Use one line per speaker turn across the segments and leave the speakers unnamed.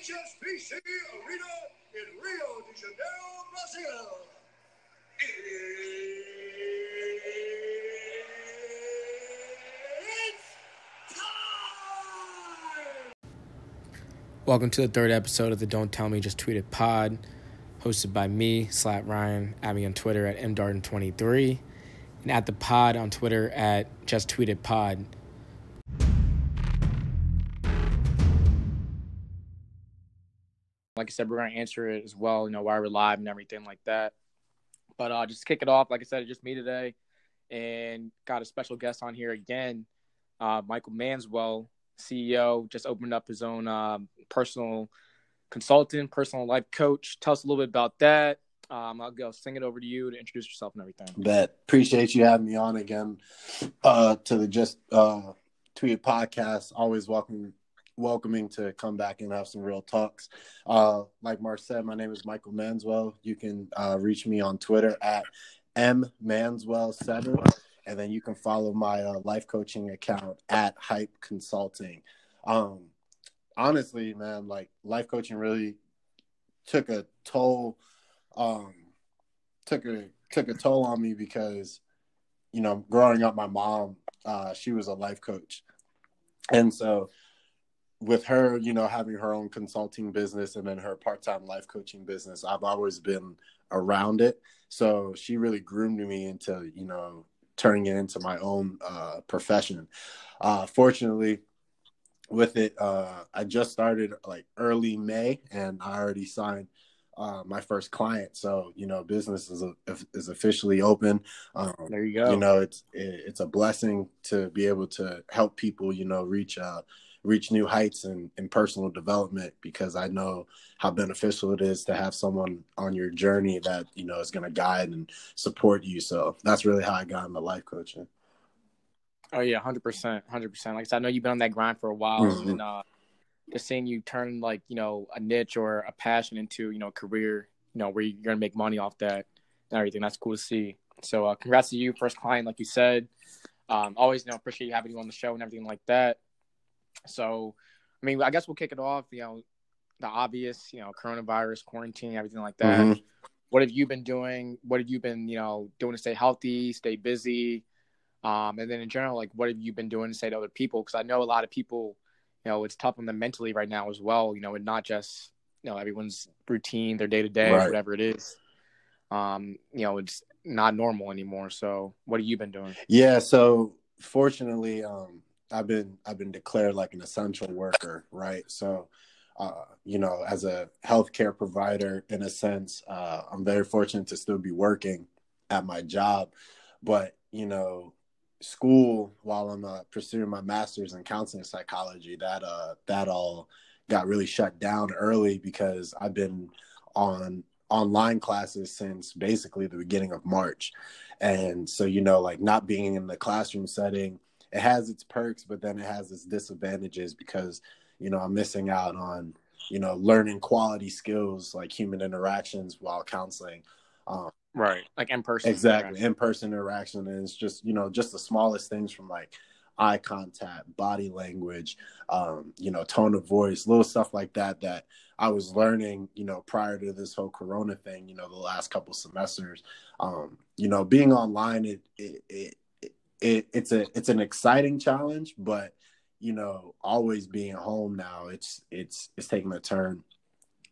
HSBC Arena in Rio de Janeiro, Brazil. It's time!
Welcome to the third episode of the Don't Tell Me Just Tweet It pod, hosted by me, Slap Ryan, at me on Twitter at mdarden23, and at the pod on Twitter at Just Tweet It Pod. Like I said, we're gonna answer it as well, you know, why we're live and everything like that. But uh just kick it off, like I said, it's just me today and got a special guest on here again, uh, Michael Manswell, CEO, just opened up his own um, personal consultant, personal life coach. Tell us a little bit about that. Um, I'll go sing it over to you to introduce yourself and everything.
Bet. Appreciate you having me on again uh, to the Just uh, Tweet podcast. Always welcome, welcoming to come back and have some real talks. Uh, like Mark said, my name is Michael Manswell. You can uh, reach me on Twitter at mmanswell7, and then you can follow my uh, life coaching account at Hype Consulting. Um, honestly, man, like life coaching really took a toll um took a took a toll on me because you know growing up my mom uh she was a life coach and so with her you know having her own consulting business and then her part-time life coaching business i've always been around it so she really groomed me into you know turning it into my own uh profession uh fortunately with it uh i just started like early may and i already signed uh, my first client. So you know, business is a, is officially open. Um,
There you go.
You know, it's it, it's a blessing to be able to help people. You know, reach uh, reach new heights in, in personal development because I know how beneficial it is to have someone on your journey that you know is going to guide and support you. So that's really how I got into life coaching.
Oh yeah, hundred percent, hundred percent. Like I said, I know you've been on that grind for a while,
Mhm.
and uh, just seeing you turn like you know a niche or a passion into you know a career, you know where you're gonna make money off that and everything. That's cool to see. So uh, congrats to you, first client, like you said. Um, always you know appreciate you having you on the show and everything like that. So, I mean, I guess we'll kick it off. You know, the obvious, you know, coronavirus, quarantine, everything like that.
Mhm.
What have you been doing? What have you been, you know, doing to stay healthy, stay busy? Um, and then in general, like, what have you been doing to say to other people? Because I know a lot of people, you know, it's tough on them mentally right now as well. You know, and not just, you know, everyone's routine, their day to day, whatever it is. Um, you know, it's not normal anymore. So, what have you been doing?
Yeah, so fortunately, um, I've been I've been declared like an essential worker, right? So, uh, you know, as a healthcare provider, in a sense, uh, I'm very fortunate to still be working at my job, but you know, school while I'm uh, pursuing my master's in counseling psychology, that uh, that all got really shut down early because I've been on online classes since basically the beginning of March. And so, you know, like not being in the classroom setting, it has its perks, but then it has its disadvantages because, you know, I'm missing out on, you know, learning quality skills like human interactions while counseling. Um,
Right, like in person.
exactly. In person interaction. And it's just, you know, just the smallest things from like eye contact, body language, um, you know, tone of voice, little stuff like that that I was learning, you know, prior to this whole corona thing, you know, the last couple semesters. Um, you know, being online it it, it it it's a it's an exciting challenge, but you know, always being home now, it's it's it's taking a turn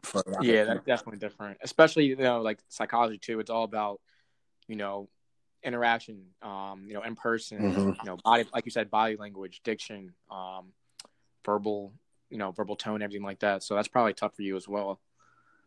for
Yeah, that's definitely different. Especially you know, like psychology too. It's all about you know interaction. Um, you know, in person.
Mhm.
You know, body, like you said, body language, diction, um, verbal. You know, verbal tone, everything like that. So that's probably tough for you as well.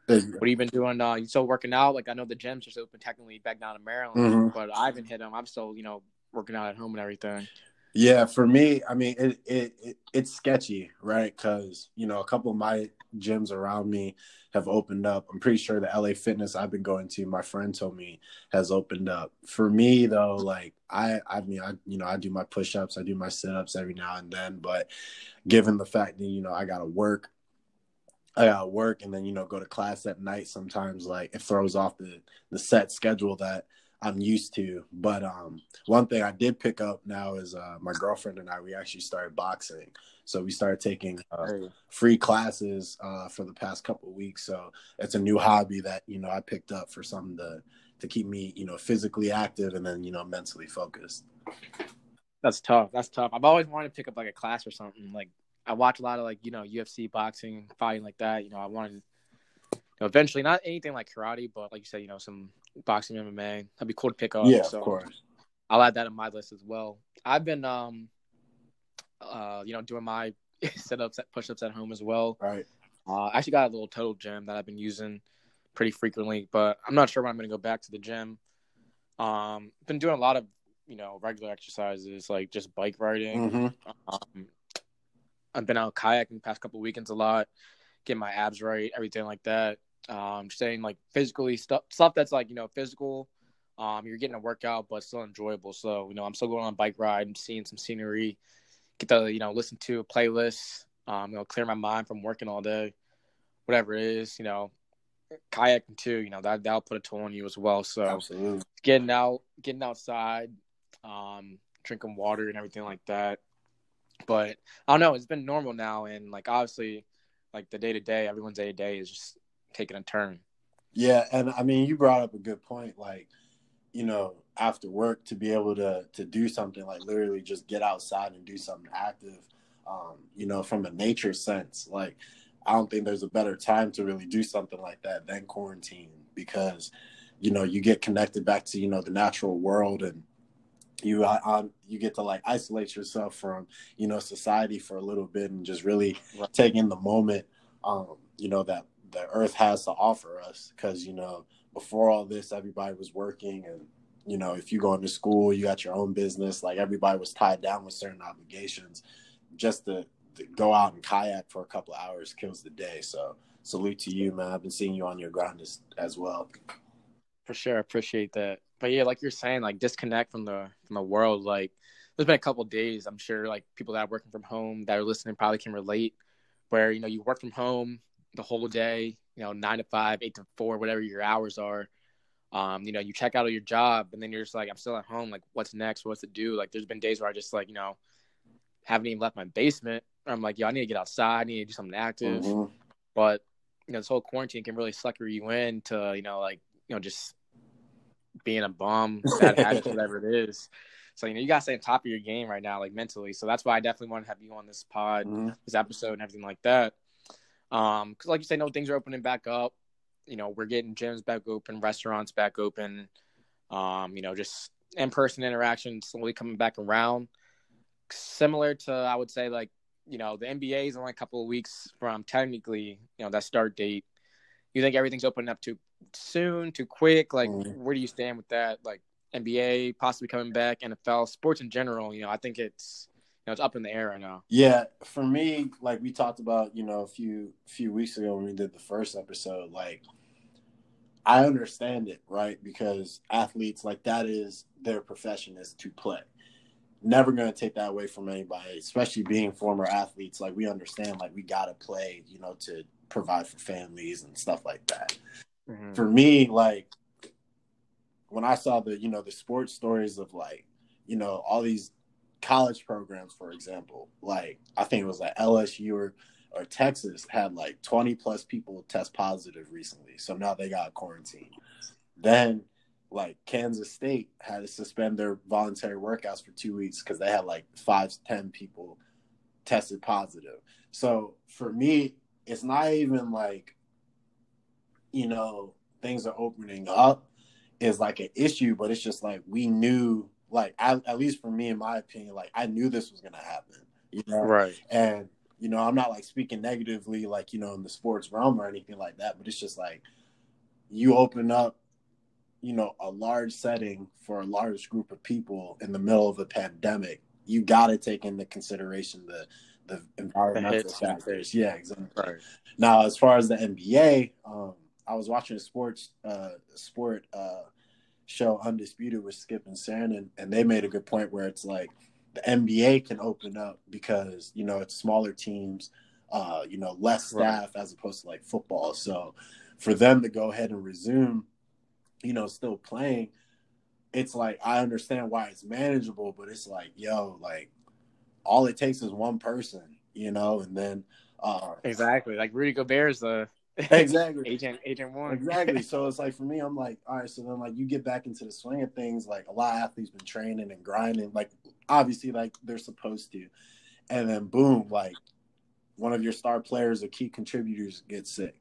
What have you been doing? Uh, you still working out? Like I know the gyms just open technically back down in Maryland,
Mhm.
but I haven't hit them. I'm still you know working out at home and everything.
Yeah, for me, I mean, it, it, it it's sketchy, right? Because you know, a couple of my gyms around me have opened up. I'm pretty sure the LA Fitness I've been going to, my friend told me, has opened up. For me, though, like I, I mean, I, you know, I do my push-ups, I do my sit-ups every now and then, but given the fact that you know I gotta work, I gotta work, and then you know go to class at night. Sometimes, like it throws off the the set schedule that I'm used to. But um, one thing I did pick up now is uh, my girlfriend and I we actually started boxing. So we started taking uh, free classes uh, for the past couple of weeks. So it's a new hobby that you know I picked up for something to to keep me you know physically active and then you know mentally focused.
that's tough. That's tough. I've always wanted to pick up like a class or something. Like I watch a lot of like you know UFC, boxing, fighting like that. You know, I wanted know, eventually not anything like karate, but like you said, you know, some boxing, MMA. That'd be cool to pick up.
yeah,
so
of course.
I'll add that in my list as well. I've been um, uh, you know, doing my sit ups, push ups at home as well.
Right.
Uh, I actually got a little total gym that I've been using pretty frequently, but I'm not sure when I'm going to go back to the gym. Um, been doing a lot of you know regular exercises like just bike riding.
hmm
Um, I've been out kayaking the past couple weekends a lot, getting my abs right, everything like that. Um, saying like physically stuff stuff that's like you know physical. Um, you're getting a workout, but still enjoyable. So you know, I'm still going on a bike ride and seeing some scenery. Get to you know listen to a playlist. Um, you know, clear my mind from working all day, whatever it is. You know, kayaking too. You know that that'll put a toll on you as well. So
Absolutely.
getting out, getting outside, um, drinking water and everything like that. But I don't know, it's been normal now, and like obviously, like the day to day, everyone's day to day is just taking a turn.
Yeah, and I mean, you brought up a good point. Like, you know, after work to be able to to do something like literally just get outside and do something active. Um, you know, from a nature sense, like I don't think there's a better time to really do something like that than quarantine because, you know, you get connected back to you know the natural world and you you get to like isolate yourself from you know society for a little bit and just really take in the moment um, you know that the earth has to offer us because you know before all this everybody was working and you know if you go into school you got your own business like everybody was tied down with certain obligations. Just to, to go out and kayak for a couple hours kills the day. So salute to you man. I've been seeing you on your grind as, as well.
For sure, appreciate that. But yeah, like you're saying, like disconnect from the from the world. Like there's been a couple days, I'm sure, like people that are working from home that are listening probably can relate, where you know you work from home the whole day, you know, nine to five, eight to four, whatever your hours are. Um, you know, you check out of your job, and then you're just like, I'm still at home. Like, what's next? What's to do? Like, there's been days where I just like, you know, haven't even left my basement. I'm like, yo, I need to get outside. I need to do something active.
Mhm.
But you know, this whole quarantine can really sucker you in to, you know, like you know, just being a bum, bad habits, whatever it is. So you know, you gotta stay on top of your game right now, like mentally. So that's why I definitely want to have you on this pod,
Mhm.
this episode, and everything like that. Um, because like you say, no things are opening back up. You know, we're getting gyms back open, restaurants back open. Um, you know, just in person interaction slowly coming back around. Similar to, I would say, like you know, the NBA is only a couple of weeks from technically, you know, that start date. You think everything's opening up too soon, too quick? Like,
Mhm.
where do you stand with that? Like, NBA possibly coming back, NFL, sports in general. You know, I think it's know it's up in the air right now.
Yeah, for me, like we talked about, you know, a few few weeks ago when we did the first episode, like I understand it, right? Because athletes like that is their profession is to play. Never going to take that away from anybody, especially being former athletes. Like we understand, like we got to play, you know, to provide for families and stuff like that. Mm-hmm. For me, like when I saw the, you know, the sports stories of like, you know, all these college programs, for example, like I think it was like LSU or, or Texas had like 20 plus people test positive recently. So now they got quarantined. Then like Kansas State had to suspend their voluntary workouts for two weeks because they had like five to 10 people tested positive. So for me, it's not even like, you know, things are opening up is like an issue, but it's just like we knew, like at, at least for me, in my opinion, like I knew this was gonna happen, you know.
Right.
And you know, I'm not like speaking negatively, like you know, in the sports realm or anything like that, but it's just like you open up, you know, a large setting for a large group of people in the middle of a pandemic. You got to take into consideration the the environmental
and
factors. Yeah, exactly.
Right.
Now, as far as the NBA, um, I was watching a sports uh, sport uh, show, Undisputed, with Skip and Shannon, and, and they made a good point where it's like the NBA can open up because you know it's smaller teams, uh, you know, less
Right.
staff as opposed to like football. So for them to go ahead and resume, you know, still playing, it's like I understand why it's manageable, but it's like, yo, like all it takes is one person, you know, and then uh
Exactly. Like Rudy Gobert is the
exactly
agent agent one.
exactly. So it's like for me, I'm like, all right. So then, like, you get back into the swing of things. Like a lot of athletes been training and grinding, like obviously, like they're supposed to, and then boom, like one of your star players or key contributors gets sick.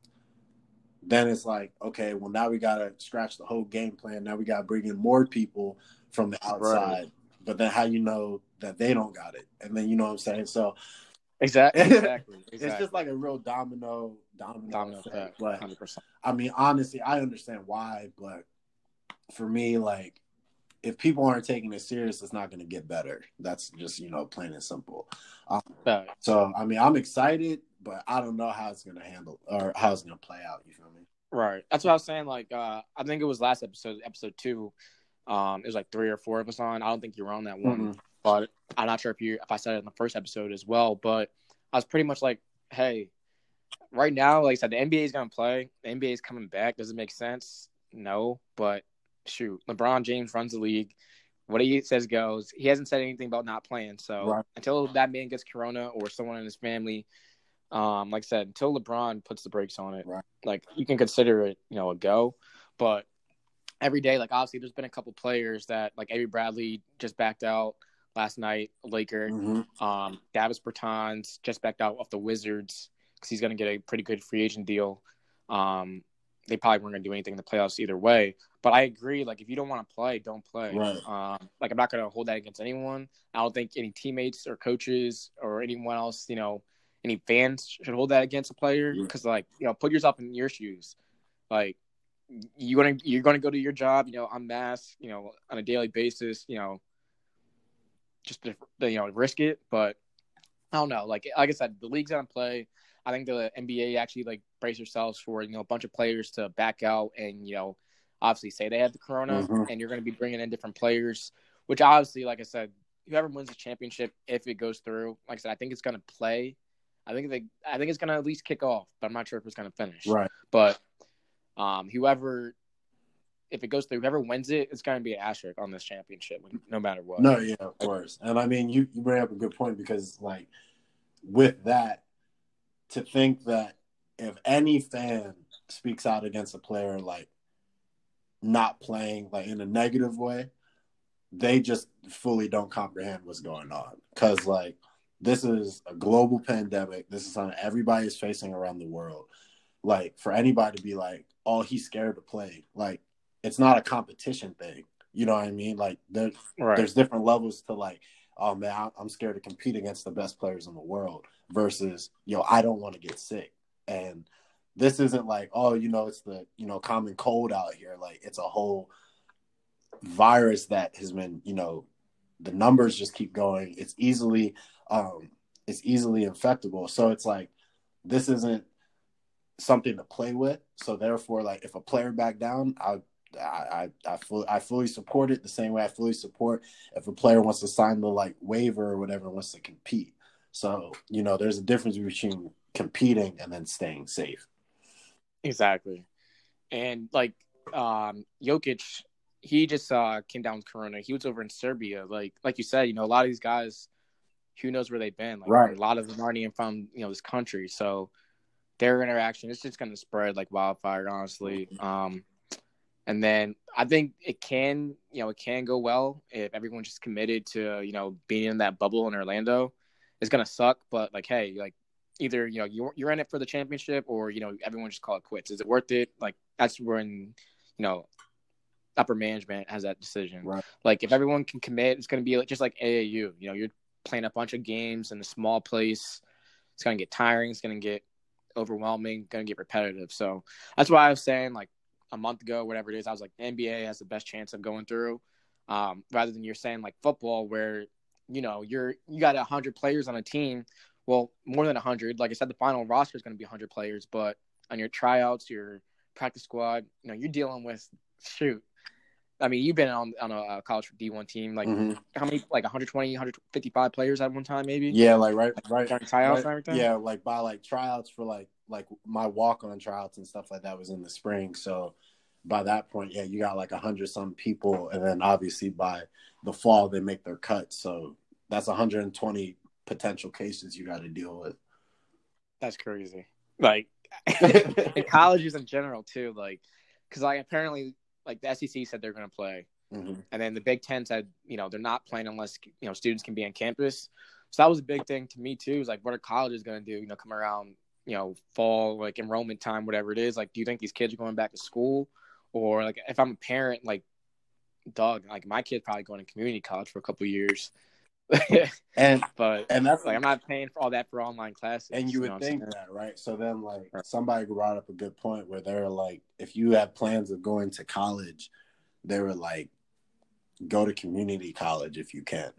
Then it's like, okay, well now we gotta scratch the whole game plan. Now we gotta bring in more people from the outside. But then how you know that they don't got it? And then you know what I'm saying. So
Exactly. Exactly.
it's just like a real domino domino,
domino
effect.
effect.
But
Hundred percent.
I mean, honestly, I understand why, but for me, like, if people aren't taking it serious, it's not going to get better. That's just you know plain and simple. Um, so I mean, I'm excited, but I don't know how it's going to handle or how it's going to play out. You feel me?
Right. That's what I was saying. Like, uh, I think it was last episode, episode two. Um, it was like three or four of us on. I don't think you were on that one,
Mhm.
But I'm not sure if you if I said it in the first episode as well. But I was pretty much like, hey, right now, like I said, the NBA is gonna play. The NBA is coming back. Does it make sense? No, but shoot, LeBron James runs the league. What he says goes. He hasn't said anything about not playing. So
Right.
until that man gets corona or someone in his family, um, like I said, until LeBron puts the brakes on it,
Right.
like you can consider it, you know, a go. But every day, like obviously, there's been a couple players that, like Avery Bradley, just backed out last night, Laker.
Mhm.
Um, Davis Bertans just backed out of the Wizards because he's going to get a pretty good free agent deal. Um, they probably weren't going to do anything in the playoffs either way. But I agree. Like, if you don't want to play, don't play.
Right.
Um, like, I'm not going to hold that against anyone. I don't think any teammates or coaches or anyone else, you know, any fans should hold that against a player
Yeah.
because, like, you know, put yourself in your shoes. Like, you're gonna you're gonna go to your job, you know, on mass, you know, on a daily basis, you know, just to you know risk it. But I don't know. Like like I said, the league's gonna play. I think the NBA actually like brace yourselves for you know a bunch of players to back out and you know obviously say they have the corona
Mhm.
and you're going to be bringing in different players, which obviously like I said, whoever wins the championship if it goes through, like I said, I think it's going to play. I think they I think it's going to at least kick off, but I'm not sure if it's going to finish.
Right.
But um, whoever if it goes through, whoever wins it, it's going to be an asterisk on this championship, no matter what.
No, yeah, of course. And I mean, you you bring up a good point because like with that, to think that if any fan speaks out against a player like not playing like in a negative way, they just fully don't comprehend what's going on. Cause like this is a global pandemic. This is something everybody is facing around the world. Like for anybody to be like, oh, he's scared to play, like it's not a competition thing. You know what I mean? Like there,
Right.
there's different levels to like, oh man, I- I'm scared to compete against the best players in the world versus, yo, I don't want to get sick. And this isn't like, oh, you know, it's the, you know, common cold out here. Like it's a whole virus that has been, you know, the numbers just keep going. It's easily, um, it's easily infectable. So it's like, this isn't something to play with. So therefore, like if a player back down, I I I I fully I fully support it the same way I fully support if a player wants to sign the like waiver or whatever and wants to compete. So you know, there's a difference between competing and then staying safe.
Exactly. And like um Jokic, he just uh came down with corona. He was over in Serbia. Like like you said, you know, a lot of these guys who knows where they've been. Like
Right.
a lot of them aren't even from, you know, this country. So their interaction is just gonna spread like wildfire, honestly. Um and then I think it can, you know, it can go well if everyone's just committed to, you know, being in that bubble in Orlando. It's gonna suck, but like, hey, like either you know you're you're in it for the championship or you know everyone just call it quits. Is it worth it? Like that's when you know upper management has that decision.
Right.
Like if everyone can commit, it's going to be like, just like AAU. You know, you're playing a bunch of games in a small place. It's going to get tiring. It's going to get overwhelming. Going to get repetitive. So that's why I was saying like a month ago, whatever it is, I was like NBA has the best chance of going through, um, rather than you're saying like football where you know you're you got hundred players on a team well, more than 100. Like I said, the final roster is going to be 100 players, but on your tryouts, your practice squad, you know, you're dealing with shoot. I mean, you've been on on a, college D1 team. Like
Mhm.
how many? Like 120, 155 players at one time, maybe.
Yeah, like right, right,
tryouts
right-
and everything?
Yeah, like by like tryouts for like like my walk on tryouts and stuff like that was in the spring. So by that point, yeah, you got like a hundred some people, and then obviously by the fall they make their cut. So that's 120 potential cases you got to deal with.
That's crazy. Like in colleges in general too. Like because like apparently like the SEC said they're going to play,
hmm
and then the Big Ten said you know they're not playing unless you know students can be on campus. So that was a big thing to me too. Is like what are colleges going to do? You know, come around you know fall like enrollment time, whatever it is. Like, do you think these kids are going back to school, or like if I'm a parent, like, Doug, like my kid's probably going to community college for a couple of years.
And
but
and that's
like I'm not paying for all that for online classes.
and you
know
would think that, right? So then, like, somebody brought up a good point where they're like, if you have plans of going to college, they were like, go to community college if you can.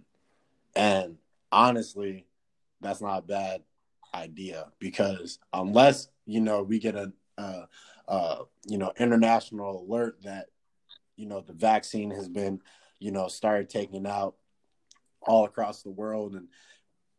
And honestly, that's not a bad idea because unless you know we get a, uh, uh, you know, international alert that you know the vaccine has been, you know, started taking out all across the world and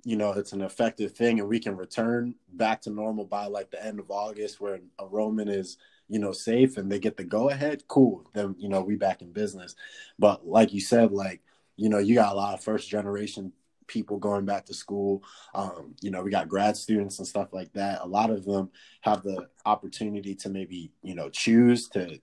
you know it's an effective thing and we can return back to normal by like the end of august where a roman is you know safe and they get the go ahead cool. Then you know we back in business. But like you said like you know you got a lot of first generation people going back to school. Um you know we got grad students and stuff like that. A lot of them have the opportunity to maybe you know choose to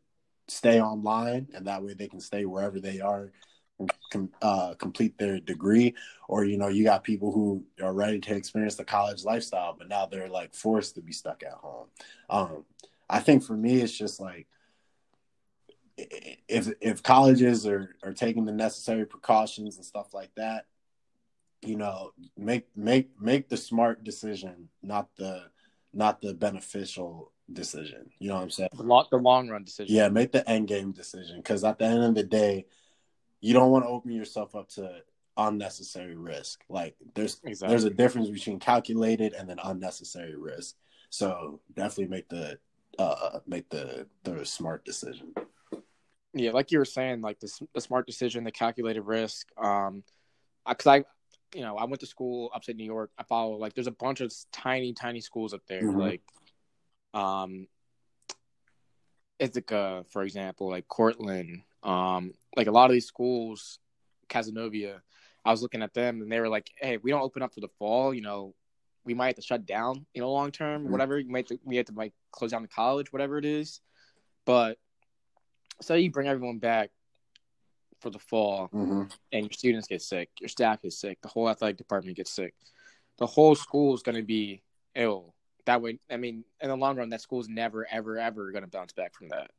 stay online and that way they can stay wherever they are and com- uh, complete their degree. Or you know you got people who are ready to experience the college lifestyle but now they're like forced to be stuck at home. Um i think for me it's just like if if colleges are are taking the necessary precautions and stuff like that you know make make make the smart decision not the not the beneficial decision you know what i'm saying
The long, the long run decision.
yeah, make the end game decision because at the end of the day, you don't want to open yourself up to unnecessary risk. Like there's
Exactly.
there's a difference between calculated and then unnecessary risk. So definitely make the uh make the the smart decision.
Yeah, like you were saying, like the the smart decision, the calculated risk. Um, because I, you know, I went to school upstate New York. I follow like there's a bunch of tiny, tiny schools up there,
Mhm.
like, um, Ithaca, for example, like Cortland. Um, like a lot of these schools, Cazenovia. I was looking at them and they were like, "Hey, we don't open up for the fall. You know, we might have to shut down. You know, long term,
Mhm.
whatever. You might we have to like close down the college, whatever it is. But so you bring everyone back for the fall
Mm-hmm.
and your students get sick, your staff gets sick, the whole athletic department gets sick, the whole school is going to be ill. That way, I mean, in the long run, that school is never, ever, ever going to bounce back from that.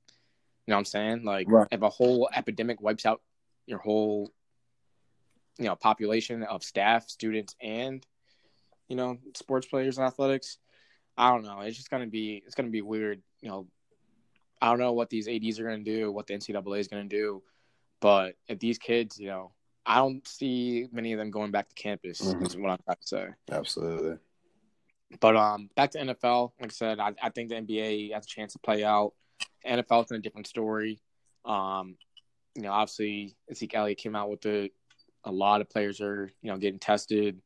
You know what I'm saying? Like,
Right.
if a whole epidemic wipes out your whole, you know, population of staff, students, and you know, sports players and athletics, I don't know. It's just going to be, it's going to be weird. You know, I don't know what these ads are going to do, what the NCAA is going to do, but if these kids, you know, I don't see many of them going back to campus.
Mhm.
Is what I'm trying to say.
Absolutely.
But um, back to NFL. Like I said, I, I think the NBA has a chance to play out. NFL's in a different story. Um, you know, obviously, Zeke Elliott came out with the a lot of players are you know getting tested.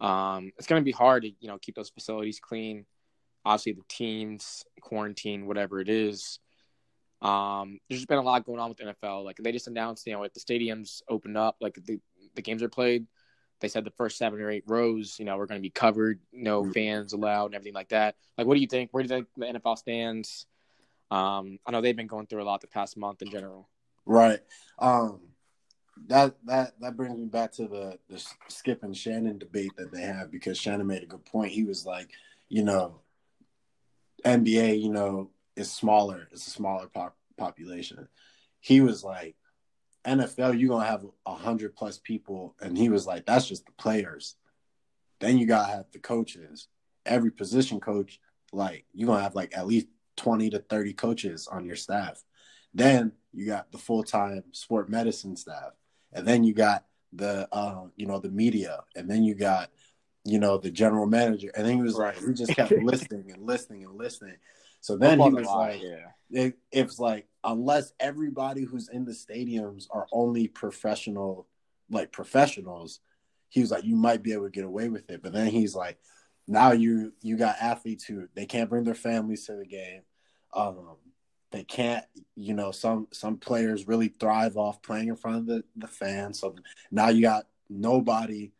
Um, it's going to be hard to you know keep those facilities clean. Obviously, the teams quarantine, whatever it is. Um, there's just been a lot going on with the NFL. Like they just announced, you know, if the stadiums open up, like the the games are played, they said the first seven or eight rows, you know, we're going to be covered, no
Mhm.
fans allowed, and everything like that. Like, what do you think? Where do you think the NFL stands? Um, I know they've been going through a lot the past month in general.
Right. Um that that that brings me back to the the Skip and Shannon debate that they have because Shannon made a good point. He was like, you know, NBA, you know, is smaller. It's a smaller pop- population. He was like, NFL, you're gonna have a hundred plus people, and he was like, that's just the players. Then you gotta have the coaches. Every position coach, like you're gonna have like at least twenty to thirty coaches on your staff. Then you got the full time sport medicine staff, and then you got the uh, you know the media, and then you got you know the general manager, and then he was like,
Right.
we just kept listing and listing and listing. So then he was like,
yeah,
it, it's like unless everybody who's in the stadiums are only professional like professionals he was like you might be able to get away with it. But then he's like now you you got athletes who they can't bring their families to the game. Um they can't you know some some players really thrive off playing in front of the, the fans. So now you got nobody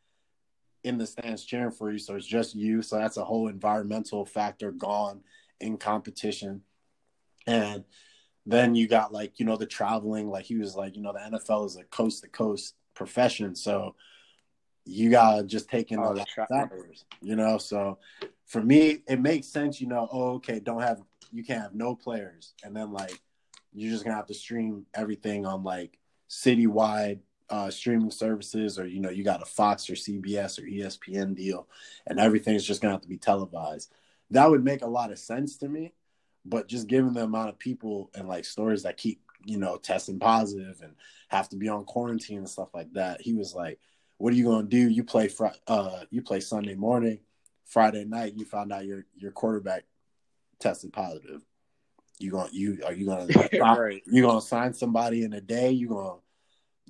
in the stands cheering for you. So it's just you. So that's a whole environmental factor gone in competition. And then you got like you know the traveling like he was like you know the nfl is a coast to coast profession. So you gotta just take in
Oh,
all
the tra-
you know? So for me it makes sense you know oh okay don't have you can't have no players. And then like you're just gonna have to stream everything on like citywide uh streaming services or you know you got a fox or cbs or espn deal and everything's just gonna have to be televised that would make a lot of sense to me but just given the amount of people and like stories that keep you know testing positive and have to be on quarantine and stuff like that he was like what are you going to do you play fr- uh you play sunday morning friday night you found out your your quarterback tested positive you gonna you are you going to
Right.
you going to sign somebody in a day you going to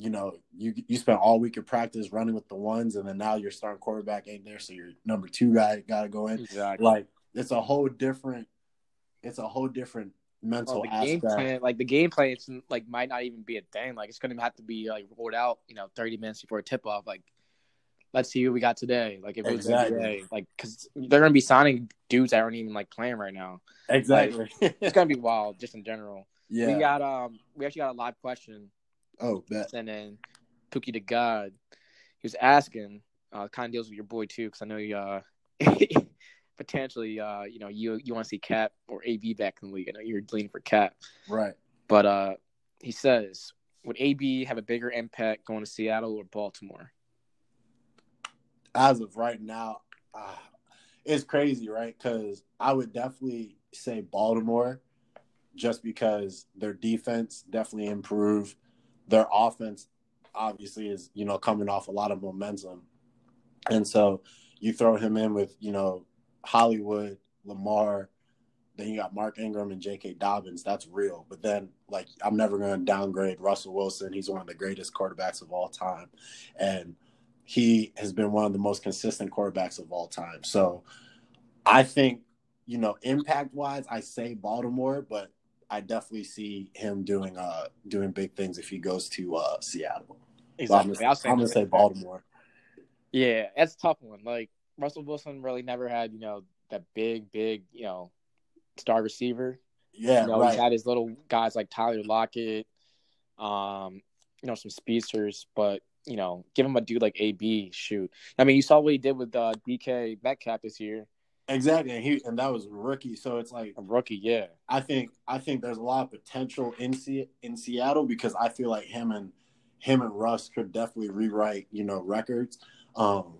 you know you you spent all week of practice running with the ones and then now your starting quarterback ain't there so your number 2 guy got to go in
Exactly.
like it's a whole different it's a whole different mental
the game plan, like the game plan, it's like might not even be a thing. Like it's gonna have to be like rolled out, you know, thirty minutes before tip off. Like, let's see who we got today. Like if it was
Exactly.
NBA, like because they're gonna be signing dudes that aren't even like playing right now.
exactly
It's gonna be wild, just in general.
yeah
We got um, we actually got a live question
oh bet
sent in. Pookie to God, he was asking, uh, kind of deals with your boy too, because I know you uh. Potentially, uh, you know, you you want to see Cap or AB back in the league. I know you're leaning for Cap.
right
But uh, he says, would AB have a bigger impact going to Seattle or Baltimore?
as of right now, uh, it's crazy, right? Because I would definitely say Baltimore, just because their defense definitely improved. Their offense, obviously, is you know coming off a lot of momentum, and so you throw him in with you know Hollywood, Lamar. Then you got Mark Ingram and J.K. Dobbins. That's real. But then, like, I'm never going to downgrade Russell Wilson. He's one of the greatest quarterbacks of all time, and he has been one of the most consistent quarterbacks of all time. So I think, you know, impact wise, I say Baltimore, but I definitely see him doing uh doing big things if he goes to uh Seattle. So I'm gonna, I'm gonna say Baltimore.
Yeah, that's a tough one. Like Russell Wilson really never had, you know, that big, big, you know, star receiver.
Yeah,
you know,
right.
he's had his little guys like Tyler Lockett, um, you know, some speedsters, but you know, give him a dude like AB. Shoot, I mean, you saw what he did with uh, DK Metcalf this year,
exactly. And he and that was rookie. So it's like
a rookie. Yeah,
I think I think there's a lot of potential in Se- in Seattle because I feel like him and him and Russ could definitely rewrite, you know, records. Um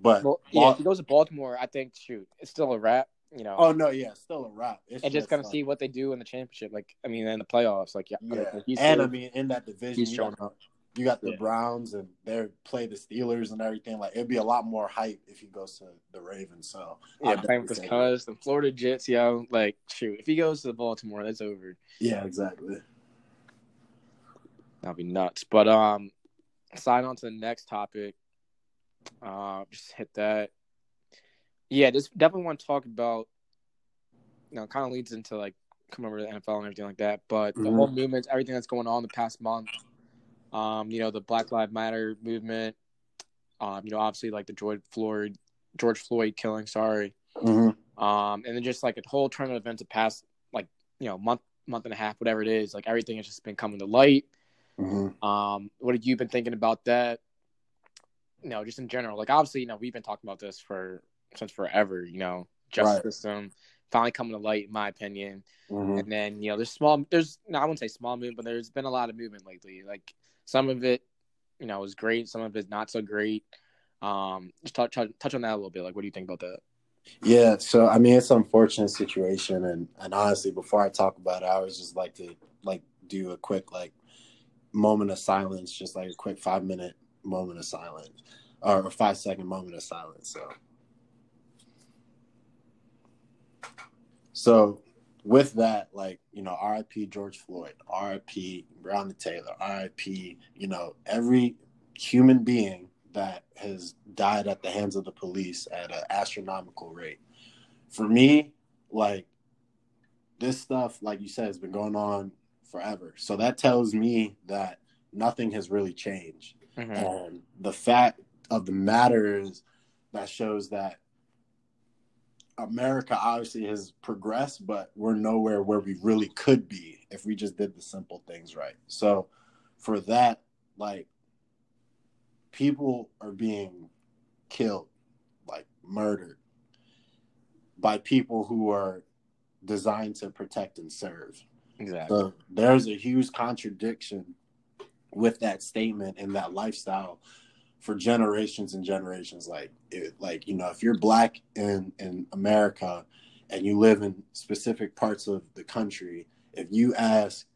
but
well, yeah.
Bal-
If he goes to Baltimore, I think shoot, it's still a wrap. You know,
Oh no, yeah, still a wrap. It's
and just gonna
like-
see what they do in the championship. Like, I mean, in the playoffs. Like, yeah,
Yeah,
like, he's
and I mean in that division,
He's
you
showing
got, you got the
Yeah.
Browns and they play the Steelers and everything. Like it'd be a lot more hype if he goes to the Ravens. So
yeah,
I'd
playing with his
definitely
cuz, the Florida Jets, yo, like, shoot, if he goes to the Baltimore, that's over.
Yeah, exactly.
That'd be nuts. But um, sign on to the next topic. Uh, just hit that. Yeah, just definitely want to talk about. You know, kind of leads into like come over to the NFL and everything like that. But the
Mhm.
whole movement, everything that's going on the past month. Um, you know, the Black Lives Matter movement. Um, you know, obviously like the George Floyd, George Floyd killing. Sorry.
Mm-hmm.
Um, and then just like a whole turn of events the past like you know month, month and a half, whatever it is. Like everything has just been coming to light.
Mm-hmm.
Um, what have you been thinking about that? You know, just in general. Like obviously, you know, we've been talking about this for since forever, you know, justice
Right.
system finally coming to light, in my opinion.
Mm-hmm.
And then, you know, there's small there's no, I wouldn't say small movement, but there's been a lot of movement lately. Like some of it, you know, is great, some of it is not so great. Um, just touch, touch touch on that a little bit. Like what do you think about that?
Yeah, so I mean it's an unfortunate situation and and honestly before I talk about it, I always just like to like do a quick like moment of silence, just like a quick five minute moment of silence. Or a five second moment of silence. So So with that, like, you know, RIP George Floyd, RIP Breonna Taylor, RIP, you know, every human being that has died at the hands of the police at an astronomical rate. For me, like, this stuff, like you said, has been going on forever. So that tells me that nothing has really changed.
Mhm.
And the fact of the matter is that shows that America obviously has progressed, but we're nowhere where we really could be if we just did the simple things right. So for that, like people are being killed, like murdered by people who are designed to protect and serve.
Exactly.
So there's a huge contradiction with that statement and that lifestyle for generations and generations. Like, it, like you know, if you're black in in America and you live in specific parts of the country, if you ask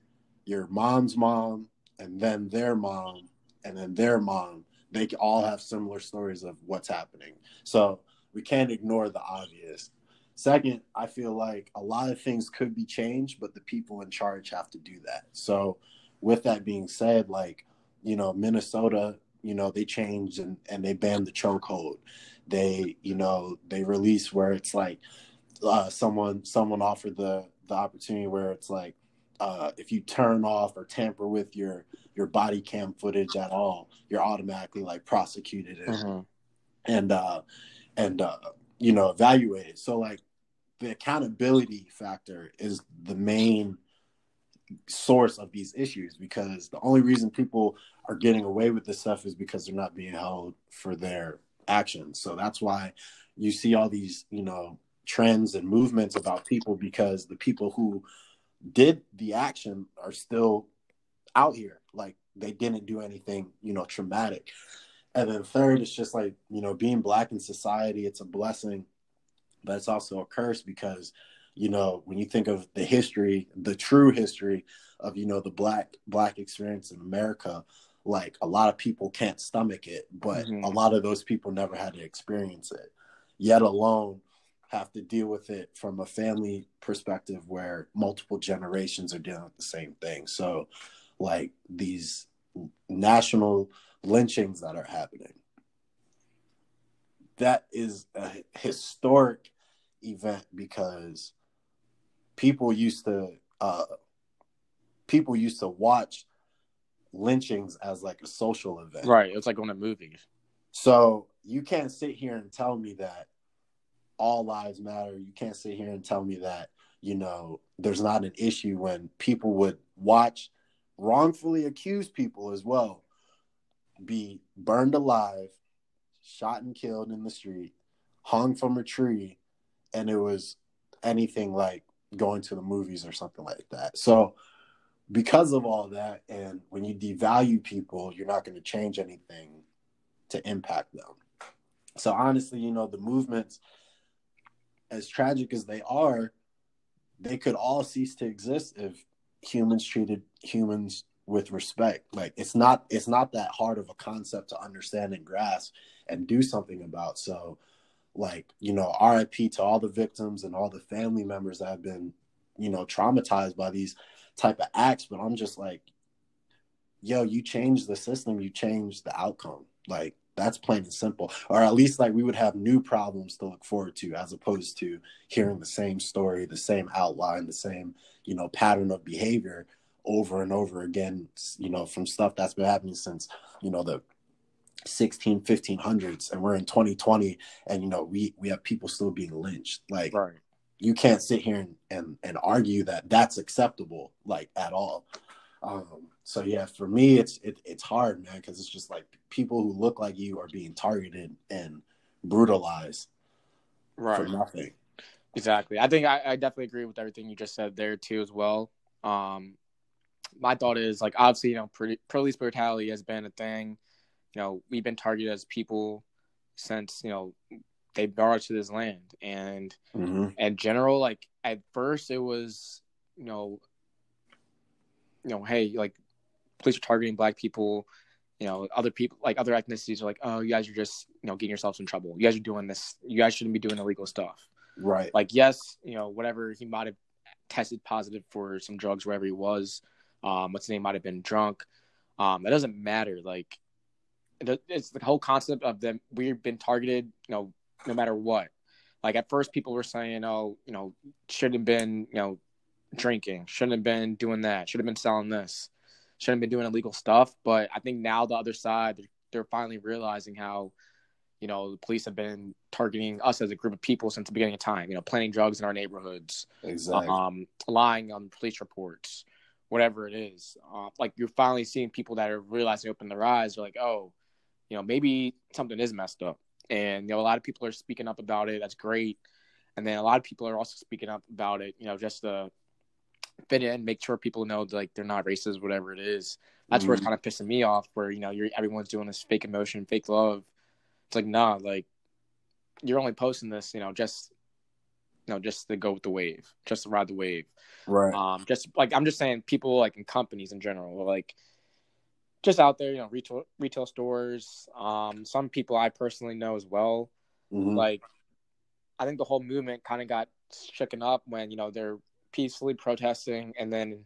your mom's mom and then their mom and then their mom, they all have similar stories of what's happening. So we can't ignore the obvious. Second, I feel like a lot of things could be changed, but the people in charge have to do that. So, with that being said, like, you know, Minnesota, you know, they changed and, and they banned the chokehold. They, you know, they released where it's like uh, someone someone offered the the opportunity where it's like uh, if you turn off or tamper with your your body cam footage at all, you're automatically like prosecuted and
Mhm.
and uh and uh you know evaluated so like the accountability factor is the main source of these issues because the only reason people are getting away with this stuff is because they're not being held for their actions. So that's why you see all these you know trends and movements about people because the people who did the action are still out here. Like they didn't do anything you know traumatic. And then third, it's just like, you know, being black in society, it's a blessing, but it's also a curse because, you know, when you think of the history, the true history of, you know, the black black experience in America, like a lot of people can't stomach it, but
Mhm.
a lot of those people never had to experience it, yet alone have to deal with it from a family perspective where multiple generations are dealing with the same thing. So like these national lynchings that are happening. That is a historic event because people used to uh, people used to watch lynchings as like a social event.
Right. It's like going to movies.
So you can't sit here and tell me that all lives matter. You can't sit here and tell me that, you know, there's not an issue when people would watch wrongfully accused people as well be burned alive, shot and killed in the street, hung from a tree, and it was anything like going to the movies or something like that. So because of all that, and when you devalue people, you're not going to change anything to impact them. So honestly, you know, the movements, as tragic as they are, they could all cease to exist if humans treated humans with respect. Like it's not it's not that hard of a concept to understand and grasp and do something about. So like, you know, RIP to all the victims and all the family members that have been, you know, traumatized by these type of acts. But I'm just like, yo, you change the system, you change the outcome. Like that's plain and simple. Or at least like we would have new problems to look forward to as opposed to hearing the same story, the same outline, the same, you know, pattern of behavior over and over again, you know, from stuff that's been happening since, you know, the 16, 1500s. And we're in 2020 and, you know, we, we have people still being lynched. Like,
Right.
you can't sit here and, and, and argue that that's acceptable, like at all. Um, so yeah, for me, it's it, it's hard, man, because it's just like people who look like you are being targeted and brutalized for
Right.
nothing.
Exactly. I think I, I definitely agree with everything you just said there too as well. Um, my thought is like obviously you know pretty, police brutality has been a thing. You know we've been targeted as people since you know they brought us to this land, and
Mm-hmm.
in general, like at first it was you know you know hey like police are targeting black people. You know, other people like other ethnicities are like, oh, you guys are just you know getting yourselves in trouble. You guys are doing this. You guys shouldn't be doing illegal stuff
Right.
like yes you know whatever he might have tested positive for some drugs wherever he was um what's his name might have been drunk um that doesn't matter like it- it's the whole concept of them we've been targeted you know no matter what like at first people were saying oh you know shouldn't have been you know drinking, shouldn't have been doing that, should have been selling this, shouldn't have been doing illegal stuff. But I think now the other side, they're, they're finally realizing how, you know, the police have been targeting us as a group of people since the beginning of time. You know, planting drugs in our neighborhoods,
Exactly.
um, lying on police reports, whatever it is. Uh, like you're finally seeing people that are realizing, open their eyes. They're like, oh, you know, maybe something is messed up, and you know, a lot of people are speaking up about it. That's great. And then a lot of people are also speaking up about it. You know, just to fit in, make sure people know that, like they're not racist, whatever it is. That's where it's
Mhm.
kind of pissing me off. Where you know, you're everyone's doing this fake emotion, fake love. It's like, nah, like you're only posting this, you know, just you know, just to go with the wave, just to ride the wave.
right.
Um, just like I'm just saying, people like in companies in general, like just out there, you know, retail retail stores. Um, some people I personally know as well.
Mhm.
Like, I think the whole movement kind of got shaken up when you know they're peacefully protesting, and then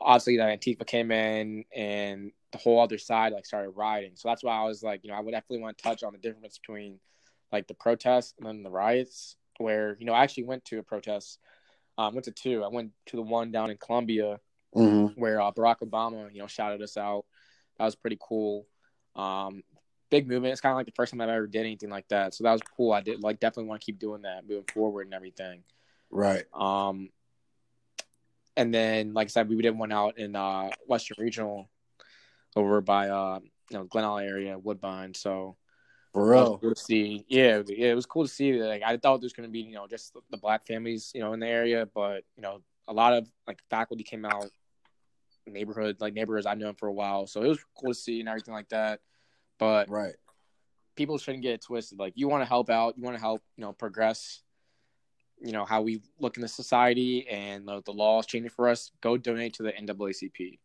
obviously that Antifa came in, and the whole other side like started rioting. So that's why I was like, you know, I would definitely want to touch on the difference between like the protests and then the riots. Where you know, I actually went to a protest. Um, went to two. I went to the one down in Columbia
Mhm.
where uh, Barack Obama, you know, shouted us out. That was pretty cool. Um, big movement. It's kind of like the first time I've ever did anything like that. So that was cool. I did like definitely want to keep doing that moving forward and everything.
Right.
Um, and then like I said, we did one out in uh, Western Regional over by uh, you know Glenelg area, Woodbine. So
For
that was
real.
cool to see. Yeah, yeah, it was cool to see. Like I thought there was going to be you know just the, the black families you know in the area, but you know a lot of like faculty came out, neighborhood like neighborhoods I've known for a while, so it was cool to see and everything like that. But
Right.
people shouldn't get it twisted. Like you want to help out, you want to help, you know, progress. You know how we look in the society and the, the law is changing for us. Go donate to the NAACP.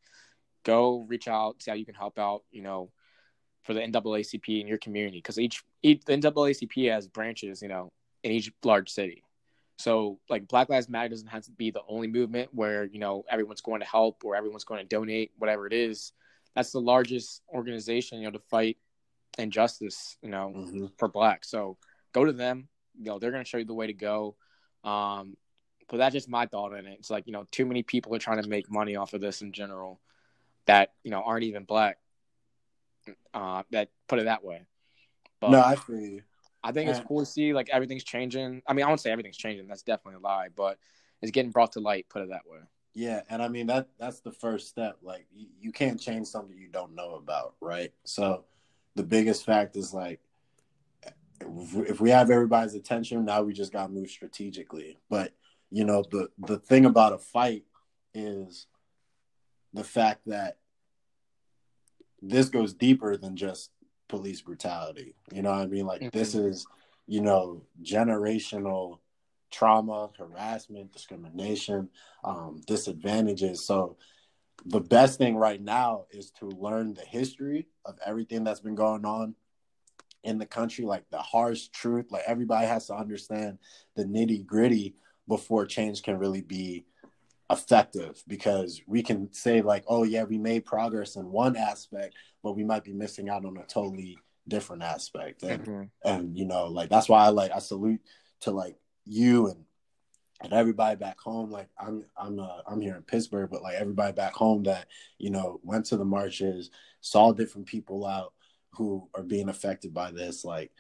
Go reach out, see how you can help out. You know, for the NAACP in your community because each each the NAACP has branches. You know, in each large city. So like Black Lives Matter doesn't have to be the only movement where you know everyone's going to help or everyone's going to donate whatever it is. That's the largest organization you know to fight injustice. You know,
Mhm.
for black. So go to them. You know, they're going to show you the way to go. Um, but that's just my thought on it. It's like, you know, too many people are trying to make money off of this in general that, you know, aren't even black. Uh, that put it that way. But
No, I feel you.
I think it's cool to see like everything's changing. I mean, I won't say everything's changing. That's definitely a lie, but it's getting brought to light. Put it that way.
Yeah, and I mean that that's the first step. Like you, you can't change something you don't know about, right? So the biggest fact is like if we- have everybody's attention, now we just got to move strategically. But you know, the the thing about a fight is the fact that this goes deeper than just police brutality. You know what I mean? Like this is, you know, generational trauma, harassment, discrimination, um, disadvantages. So the best thing right now is to learn the history of everything that's been going on in the country, like the harsh truth. Like everybody has to understand the nitty gritty before change can really be effective because we can say like oh yeah we made progress in one aspect but we might be missing out on a totally different aspect and
Mhm.
and you know like that's why i like i salute to like you and and everybody back home like i'm i'm uh, i'm here in pittsburgh but like everybody back home that you know went to the marches saw different people out who are being affected by this like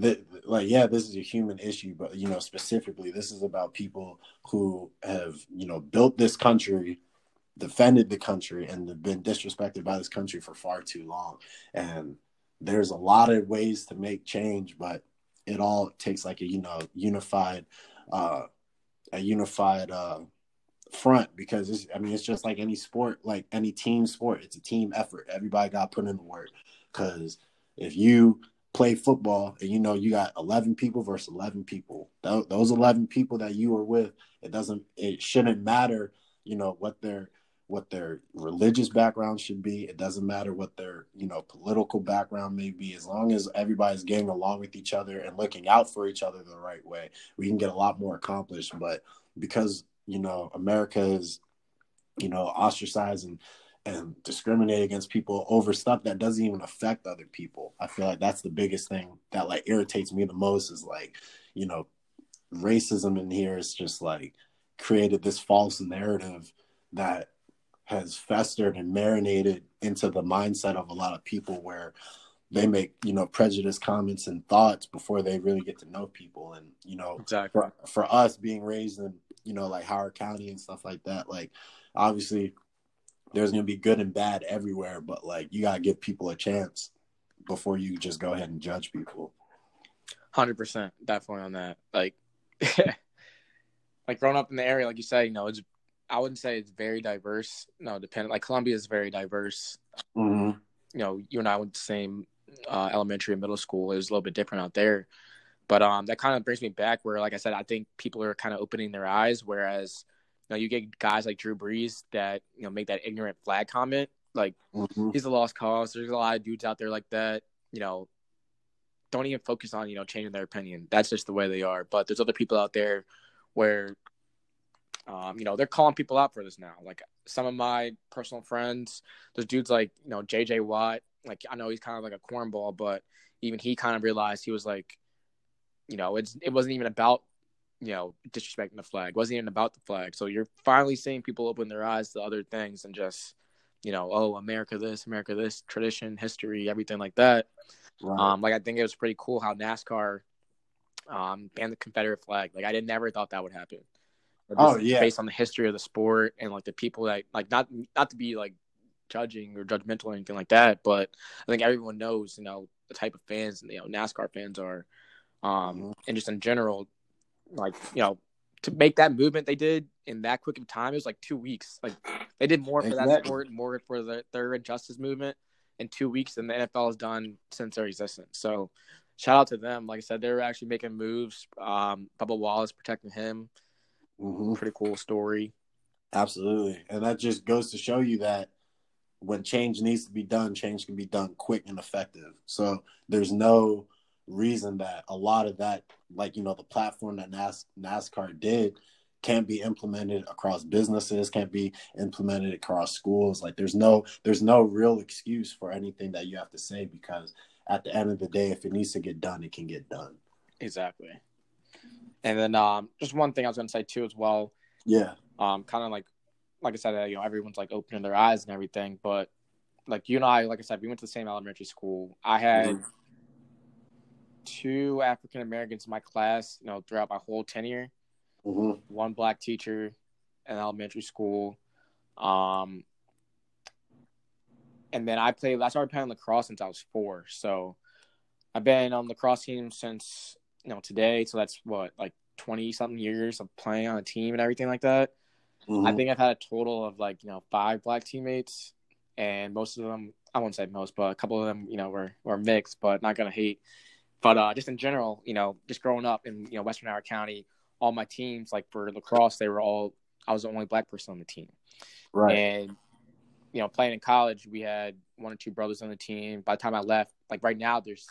th- like yeah this is a human issue but you know specifically this is about people who have you know built this country defended the country and have been disrespected by this country for far too long and there's a lot of ways to make change but it all takes like a you know unified uh a unified uh front because it's, I mean it's just like any sport, like any team sport. It's a team effort. Everybody got put in the work. Because if you play football and you know you got 11 people versus 11 people, th- those 11 people that you are with, it doesn't, it shouldn't matter, you know what their what their religious background should be. It doesn't matter what their you know political background may be. As long as everybody's getting along with each other and looking out for each other the right way, we can get a lot more accomplished. But because you know America is you know ostracized and and discriminate against people over stuff that doesn't even affect other people. I feel like that's the biggest thing that like irritates me the most is like, you know, racism in here is just like created this false narrative that has festered and marinated into the mindset of a lot of people where they make you know prejudiced comments and thoughts before they really get to know people and you know
Exactly.
for, for us being raised in you know like howard county and stuff like that like obviously there's going to be good and bad everywhere but like you got to give people a chance before you just go ahead and judge people
Hundred percent, definitely on that. Like, like growing up in the area, like you say, you know, it's I wouldn't say it's very diverse. No, dependent. Like Columbia is very diverse.
mm-hmm.
You know, you and I went to the same uh, elementary and middle school. It was a little bit different out there, but um, that kind of brings me back where, like I said, I think people are kind of opening their eyes. Whereas, know, you get guys like Drew Brees that you know make that ignorant flag comment. Like
Mm-hmm.
he's a lost cause. There's a lot of dudes out there like that. You know, don't even focus on you know changing their opinion. That's just the way they are. But there's other people out there where, um, you know, they're calling people out for this now. Like some of my personal friends, there's dudes like you know J.J. Watt. Like I know he's kind of like a cornball, but even he kind of realized he was like, you know, it's it wasn't even about you know disrespecting the flag. Wasn't even about the flag. So you're finally seeing people open their eyes to other things and just you know, oh, America this, America this, tradition, history, everything like that.
right.
Um, like I think it was pretty cool how NASCAR um banned the Confederate flag. Like I did never thought that would happen.
Oh, yeah.
based on the history of the sport and like the people that like not not to be like judging or judgmental or anything like that, but I think everyone knows, you know, the type of fans you know NASCAR fans are, um,
Mhm.
and just in general, like you know, to make that movement they did in that quick of time, it was like two weeks. Like they did more for that sport, more for the their injustice movement in two weeks than the NFL has done since their existence. So shout out to them. Like I said, they're actually making moves. Um, Bubba Wallace protecting him.
Mhm.
Pretty cool story.
Absolutely. And that just goes to show you that when change needs to be done, change can be done quick and effective. So there's no reason that a lot of that, like, you know, the platform that NAS- NASCAR did can't be implemented across businesses, can't be implemented across schools. Like there's no there's no real excuse for anything that you have to say because at the end of the day, if it needs to get done, it can get done.
Exactly. And then um, just one thing I was going to say too as well.
Yeah.
Um, kind of like, like I said, uh, you know, everyone's like opening their eyes and everything. But like you and I, like I said, we went to the same elementary school. I had
Mhm.
Two African Americans in my class, you know, throughout my whole tenure.
hmm
One black teacher in elementary school. Um, and then I played. I started playing lacrosse since I was four. So I've been on the lacrosse team since you know today. So that's what like twenty something years of playing on a team and everything like that.
Mm-hmm.
I think I've had a total of like you know five black teammates, and most of them I won't say most, but a couple of them you know were were mixed, but not gonna hate. But uh, just in general, you know, just growing up in you know Western Howard County, all my teams like for lacrosse, they were all I was the only black person on the team,
right.
and you know playing in college, we had one or two brothers on the team. By the time I left, like right now, there's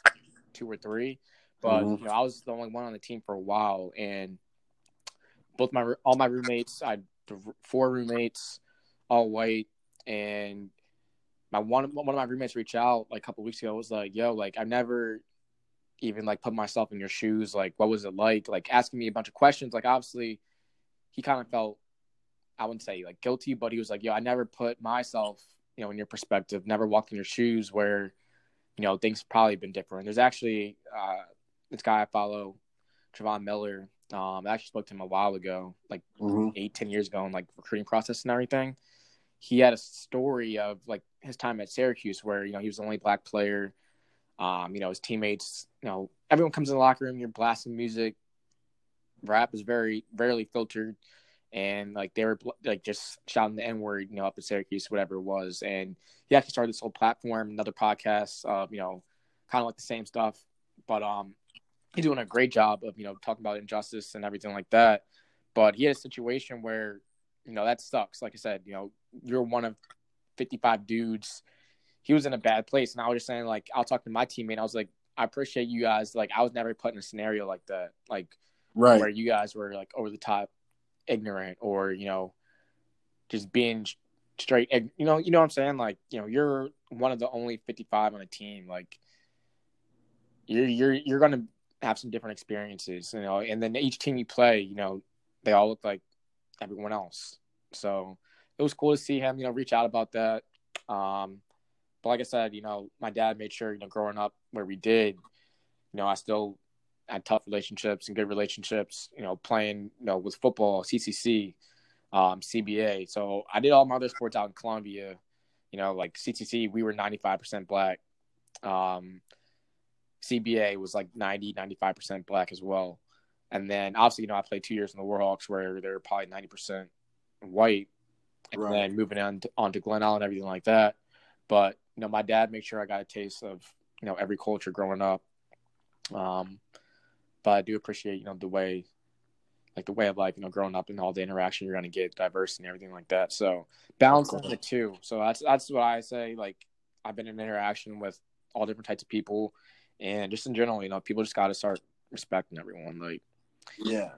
two or three, but
Mhm.
you know I was the only one on the team for a while, and both my all my roommates, I had four roommates, all white, and my one one of my roommates reached out like a couple weeks ago. Was like, "Yo, like I've never even like put myself in your shoes. Like, what was it like? Like asking me a bunch of questions. Like, obviously, he kind of felt I wouldn't say like guilty, but he was like, "Yo, I never put myself, you know, in your perspective. Never walked in your shoes where." You know, things probably been different. There's actually uh, this guy I follow, Trevon Miller. Um, I actually spoke to him a while ago, like
hmm
eight, ten years ago, in like recruiting process and everything. He had a story of like his time at Syracuse, where you know he was the only black player. Um, you know his teammates, you know everyone comes in the locker room, you're blasting music. Rap is very rarely filtered, and like they were like just shouting the N word, you know, up at Syracuse, whatever it was. And he actually started this whole platform, another podcast, of you know, kind of like the same stuff, but um, he's doing a great job of you know talking about injustice and everything like that. But he had a situation where you know that sucks. Like I said, you know you're one of 55 dudes. He was in a bad place, and I was just saying like I'll talk to my teammate. I was like, I appreciate you guys. Like I was never put in a scenario like that, like
Right.
where you guys were like over the top, ignorant, or you know, just being straight. You know, you know what I'm saying? Like you know, you're one of the only 55 on a team. Like you're you're you're gonna have some different experiences, you know. And then each team you play, you know, they all look like everyone else. So it was cool to see him, you know, reach out about that. Um, but like I said, you know, my dad made sure, you know, growing up where we did, you know, I still had tough relationships and good relationships, you know, playing, you know, with football, CCC, um, CBA. So I did all my other sports out in Columbia, you know, like CCC, we were 95% black. Um, CBA was like 90, 95% black as well. And then obviously, you know, I played two years in the Warhawks where they're probably 90% white. And
Right.
then moving on to, on to Glenelg everything like that. But, you know, my dad made sure I got a taste of, you know, every culture growing up. Um, but I do appreciate, you know, the way, like the way of life, you know, growing up and all the interaction you're going to get, diverse and everything like that. So
course.
the two. So that's, that's what I say. Like I've been in interaction with all different types of people and just in general, you know, people just got to start respecting everyone. Like,
Yeah,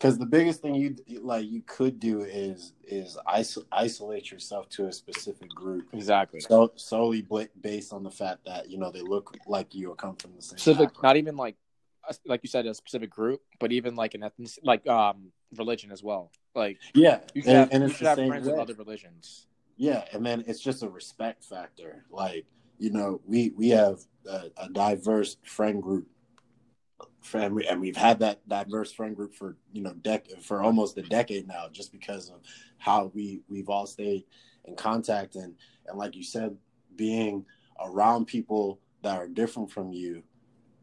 because the biggest thing you like you could do is is iso- isolate yourself to a specific group,
exactly.
so solely based on the fact that you know they look like you or come from the same.
Specific,
background.
not even like, like you said, a specific group, but even like an ethnic, like um, religion as well. Like
yeah,
you should
and,
have,
and
you
it's the
have
same
friends with other religions.
Yeah, and then it's just a respect factor. Like you know, we we have a, a diverse friend group, and we've had that diverse friend group for you know dec- for almost a decade now, just because of how we we've all stayed in contact and and like you said, being around people that are different from you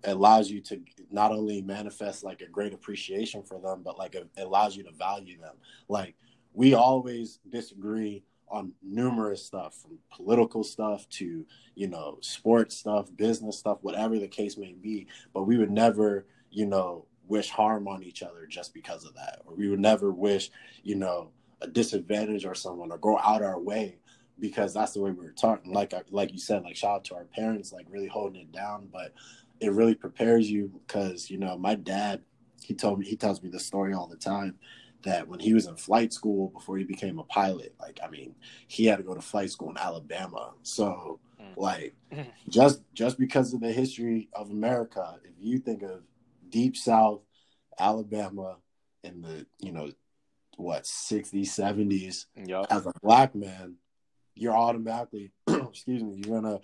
allows you to not only manifest like a great appreciation for them, but like it allows you to value them. Like we always disagree on numerous stuff from political stuff to you know sports stuff business stuff whatever the case may be. But we would never you know wish harm on each other just because of that. Or we would never wish you know a disadvantage or someone or go out our way because that's the way we were taught. And like like you said like shout out to our parents like really holding it down. But it really prepares you because you know my dad he told me he tells me the story all the time that when he was in flight school before he became a pilot, like I mean, he had to go to flight school in Alabama. So
Mm.
like just just because of the history of America, if you think of deep south Alabama in the, you know, what, 60s, 70s
Yep.
as a black man, you're automatically, excuse me, you're gonna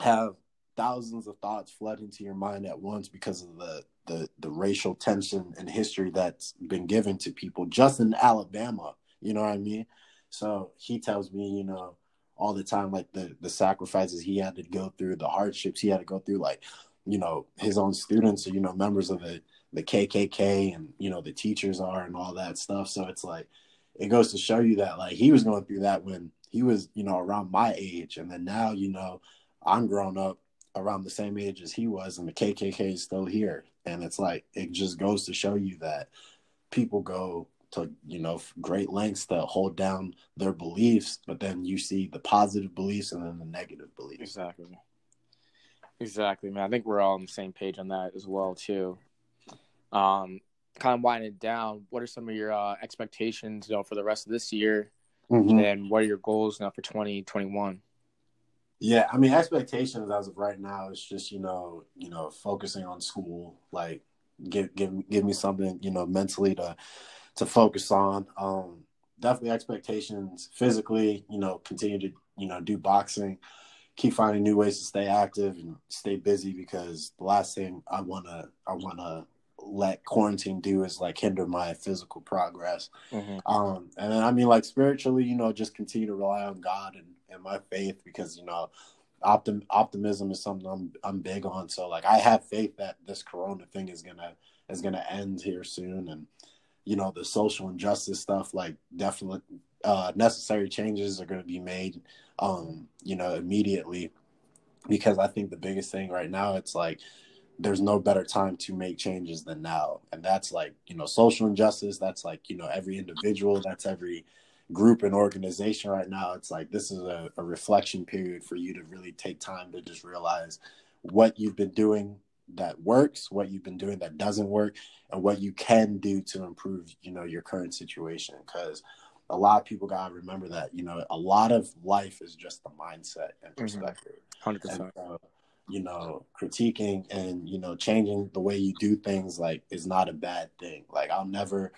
have thousands of thoughts flood into your mind at once because of the the the racial tension and history that's been given to people just in Alabama. You know what I mean? So he tells me, you know, all the time, like the the sacrifices he had to go through, the hardships he had to go through, like, you know, his own students are, you know, members of the the KKK and you know the teachers are and all that stuff. So it's like it goes to show you that like he was going through that when he was, you know, around my age, and then now, you know, I'm grown up around the same age as he was, and the KKK is still here. And it's like it just goes to show you that people go to you know great lengths to hold down their beliefs, but then you see the positive beliefs and then the negative beliefs.
Exactly. Exactly, man. I think we're all on the same page on that as well, too. Um, kind of winding it down. What are some of your uh, expectations, you know, for the rest of this year,
Mhm.
and what are your goals now for twenty twenty one?
Yeah, I mean expectations as of right now is just you know you know focusing on school, like give give give me something you know mentally to to focus on. Um, definitely expectations physically, you know, continue to you know do boxing, keep finding new ways to stay active and stay busy because the last thing I wanna I wanna let quarantine do is like hinder my physical progress.
Mm-hmm.
Um, and then I mean, like spiritually, you know, just continue to rely on God and, and my faith because you know, optim optimism is something I'm I'm big on. So like, I have faith that this Corona thing is gonna is gonna end here soon, and you know, the social injustice stuff, like definitely uh, necessary changes are gonna be made, um, you know, immediately. Because I think the biggest thing right now it's like there's no better time to make changes than now. And that's like you know social injustice that's like you know every individual that's every group and organization right now it's like this is a, a reflection period for you to really take time to just realize what you've been doing that works what you've been doing that doesn't work and what you can do to improve you know your current situation because a lot of people got to remember that you know a lot of life is just the mindset and mm-hmm. perspective
Hundred
and
percent.
so, you know, critiquing and you know changing the way you do things like is not a bad thing. Like I'll never,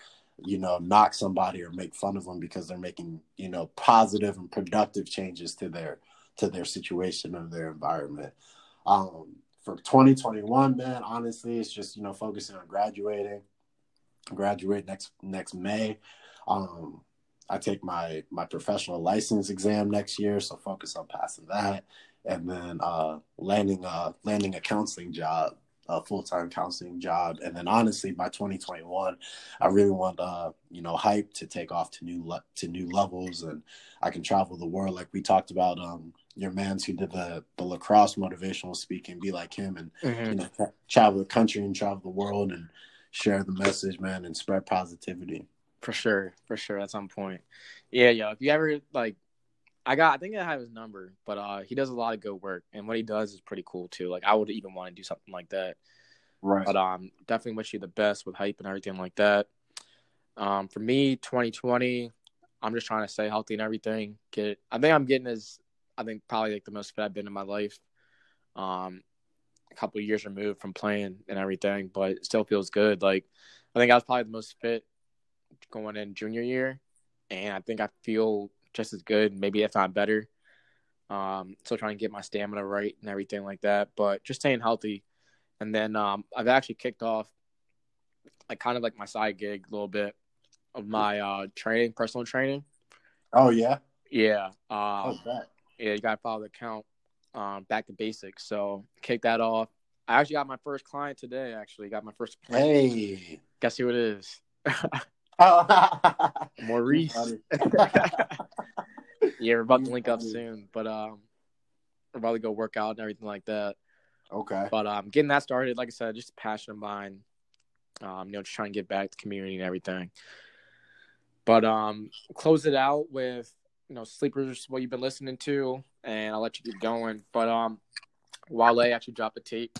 you know, knock somebody or make fun of them because they're making, you know, positive and productive changes to their to their situation or their environment. Um, for 2021, man, honestly, it's just, you know, focusing on graduating. Graduate next next May. Um, I take my my professional license exam next year, so focus on passing that, and then uh, landing a landing a counseling job a full time counseling job. And then honestly, by 2021, I really want uh, you know hype to take off to new le- to new levels, and I can travel the world like we talked about. Um, your man's who did the the lacrosse motivational speaking, be like him, and mm-hmm. you know tra- travel the country and travel the world and share the message, man, and spread positivity.
For sure, for sure, that's on point. Yeah, yo, if you ever like I got I think I have his number, but uh he does a lot of good work and what he does is pretty cool too. Like I would even want to do something like that.
Right.
But um definitely wish you the best with hype and everything like that. Um for me 2020 I'm just trying to stay healthy and everything. Get I think I'm getting as I think probably like the most fit I've been in my life. Um a couple years removed from playing and everything, but it still feels good. Like I think I was probably the most fit going in junior year and I think I feel just as good, maybe if not better. Um, still trying to get my stamina right and everything like that, but just staying healthy. And then um, I've actually kicked off like kind of like my side gig a little bit of my uh, training, personal training.
Oh yeah,
yeah. Um, oh, yeah, you gotta follow the account. Um, back to basics. So kick that off. I actually got my first client today. Actually, got my first.
Client. Hey,
guess who it is? oh, Maurice. yeah, we're about to link up soon, but um, we're about to go work out and everything like that.
Okay.
But um, getting that started, like I said, just a passion of mine. Um, you know, just trying to get back to community and everything. But um, close it out with you know sleepers, what you've been listening to, and I'll let you keep going. But um, Wale actually dropped a tape.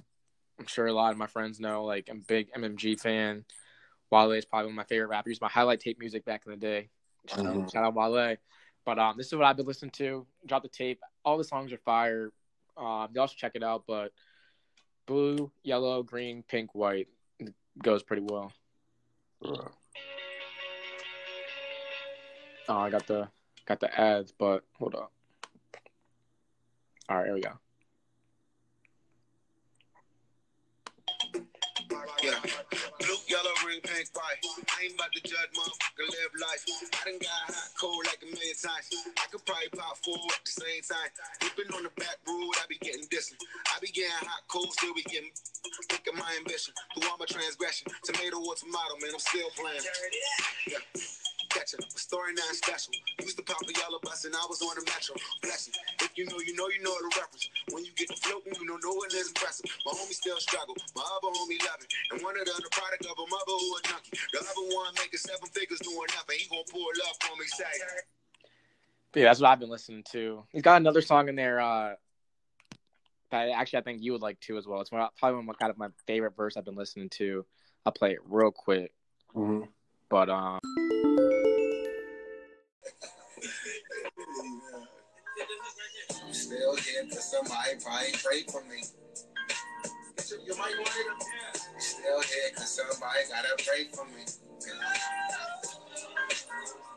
I'm sure a lot of my friends know. Like, I'm a big MMG fan. Wale is probably one of my favorite rappers. My highlight tape music back in the day. Mm-hmm. Shout out Wale. But um, this is what I've been listening to. Drop the tape. All the songs are fire. Um, you also check it out. But blue, yellow, green, pink, white it goes pretty well. Oh, I got the got the ads, but hold up. All right, here we go. Yeah. Blue, yellow, ring, pink, white. I ain't about to judge motherfucker live life. I done got hot, cold like a million times. I could probably pop four at the same time. Dipping on the back road, I be getting distant. I be getting hot, cold, still be getting. Think of my ambition, through all my transgression. Tomato or tomato, man, I'm still playing. Yeah catching. A story not special. Used to pop a yellow bus and I was on the metro. Blessing. If you know, you know, you know the reference. When you get to floating, you know, no one is impressive. My homie still struggle. My other homie love it. And one of them the product of a mother who a junkie. The other one making seven figures doing nothing. He gonna pull up for me, say. But yeah, that's what I've been listening to. He's got another song in there. Uh, that actually I think you would like too as well. It's one, probably one of my, kind of my favorite verse I've been listening to. I'll play it real quick.
Mm-hmm.
But um. Still here because somebody probably prayed for me. You might want it. Still here because somebody gotta pray for me.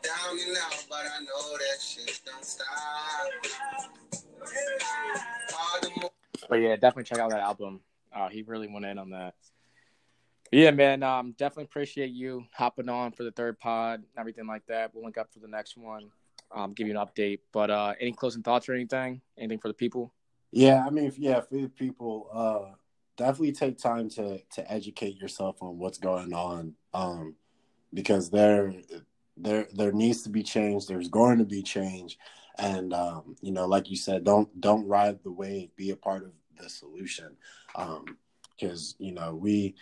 Down and out, but I know that shit don't stop. But yeah, definitely check out that album. Uh, he really went in on that. Yeah, man. Um, definitely appreciate you hopping on for the third pod, everything like that. We'll link up for the next one. Um, give you an update. But uh, any closing thoughts or anything? Anything for the people?
Yeah, I mean, yeah, for the people, uh, definitely take time to to educate yourself on what's going on, um, because there there there needs to be change. There's going to be change, and um, you know, like you said, don't don't ride the wave. Be a part of the solution, because um, you know we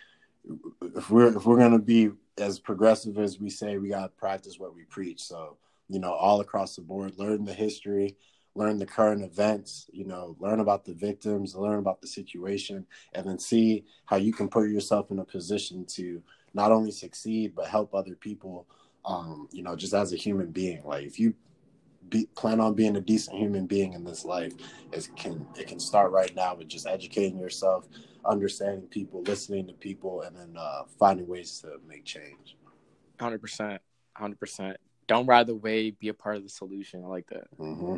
if we're if we're gonna be as progressive as we say, we gotta practice what we preach. So you know, all across the board, learn the history, learn the current events, you know, learn about the victims, learn about the situation, and then see how you can put yourself in a position to not only succeed but help other people. Um, you know, just as a human being, like if you be, plan on being a decent human being in this life, it can it can start right now with just educating yourself, understanding people, listening to people, and then uh, finding ways to make change.
Hundred percent, hundred percent. Don't ride the wave. Be a part of the solution. I like that.
hmm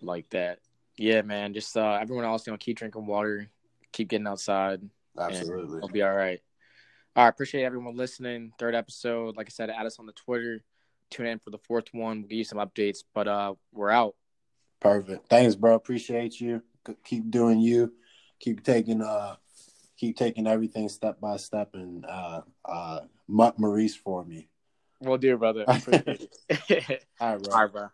Like that. Yeah, man. Just uh, everyone else, you know, keep drinking water, keep getting outside.
Absolutely.
It'll be all right. All right. Appreciate everyone listening. Third episode. Like I said, add us on the Twitter. Tune in for the fourth one. We'll give you some updates. But uh, we're out.
Perfect. Thanks, bro. Appreciate you. Keep doing you. Keep taking uh keep taking everything step by step and uh uh mutt Maurice for me.
We'll do, brother. Appreciate it.
All right, bro.
all right, bro.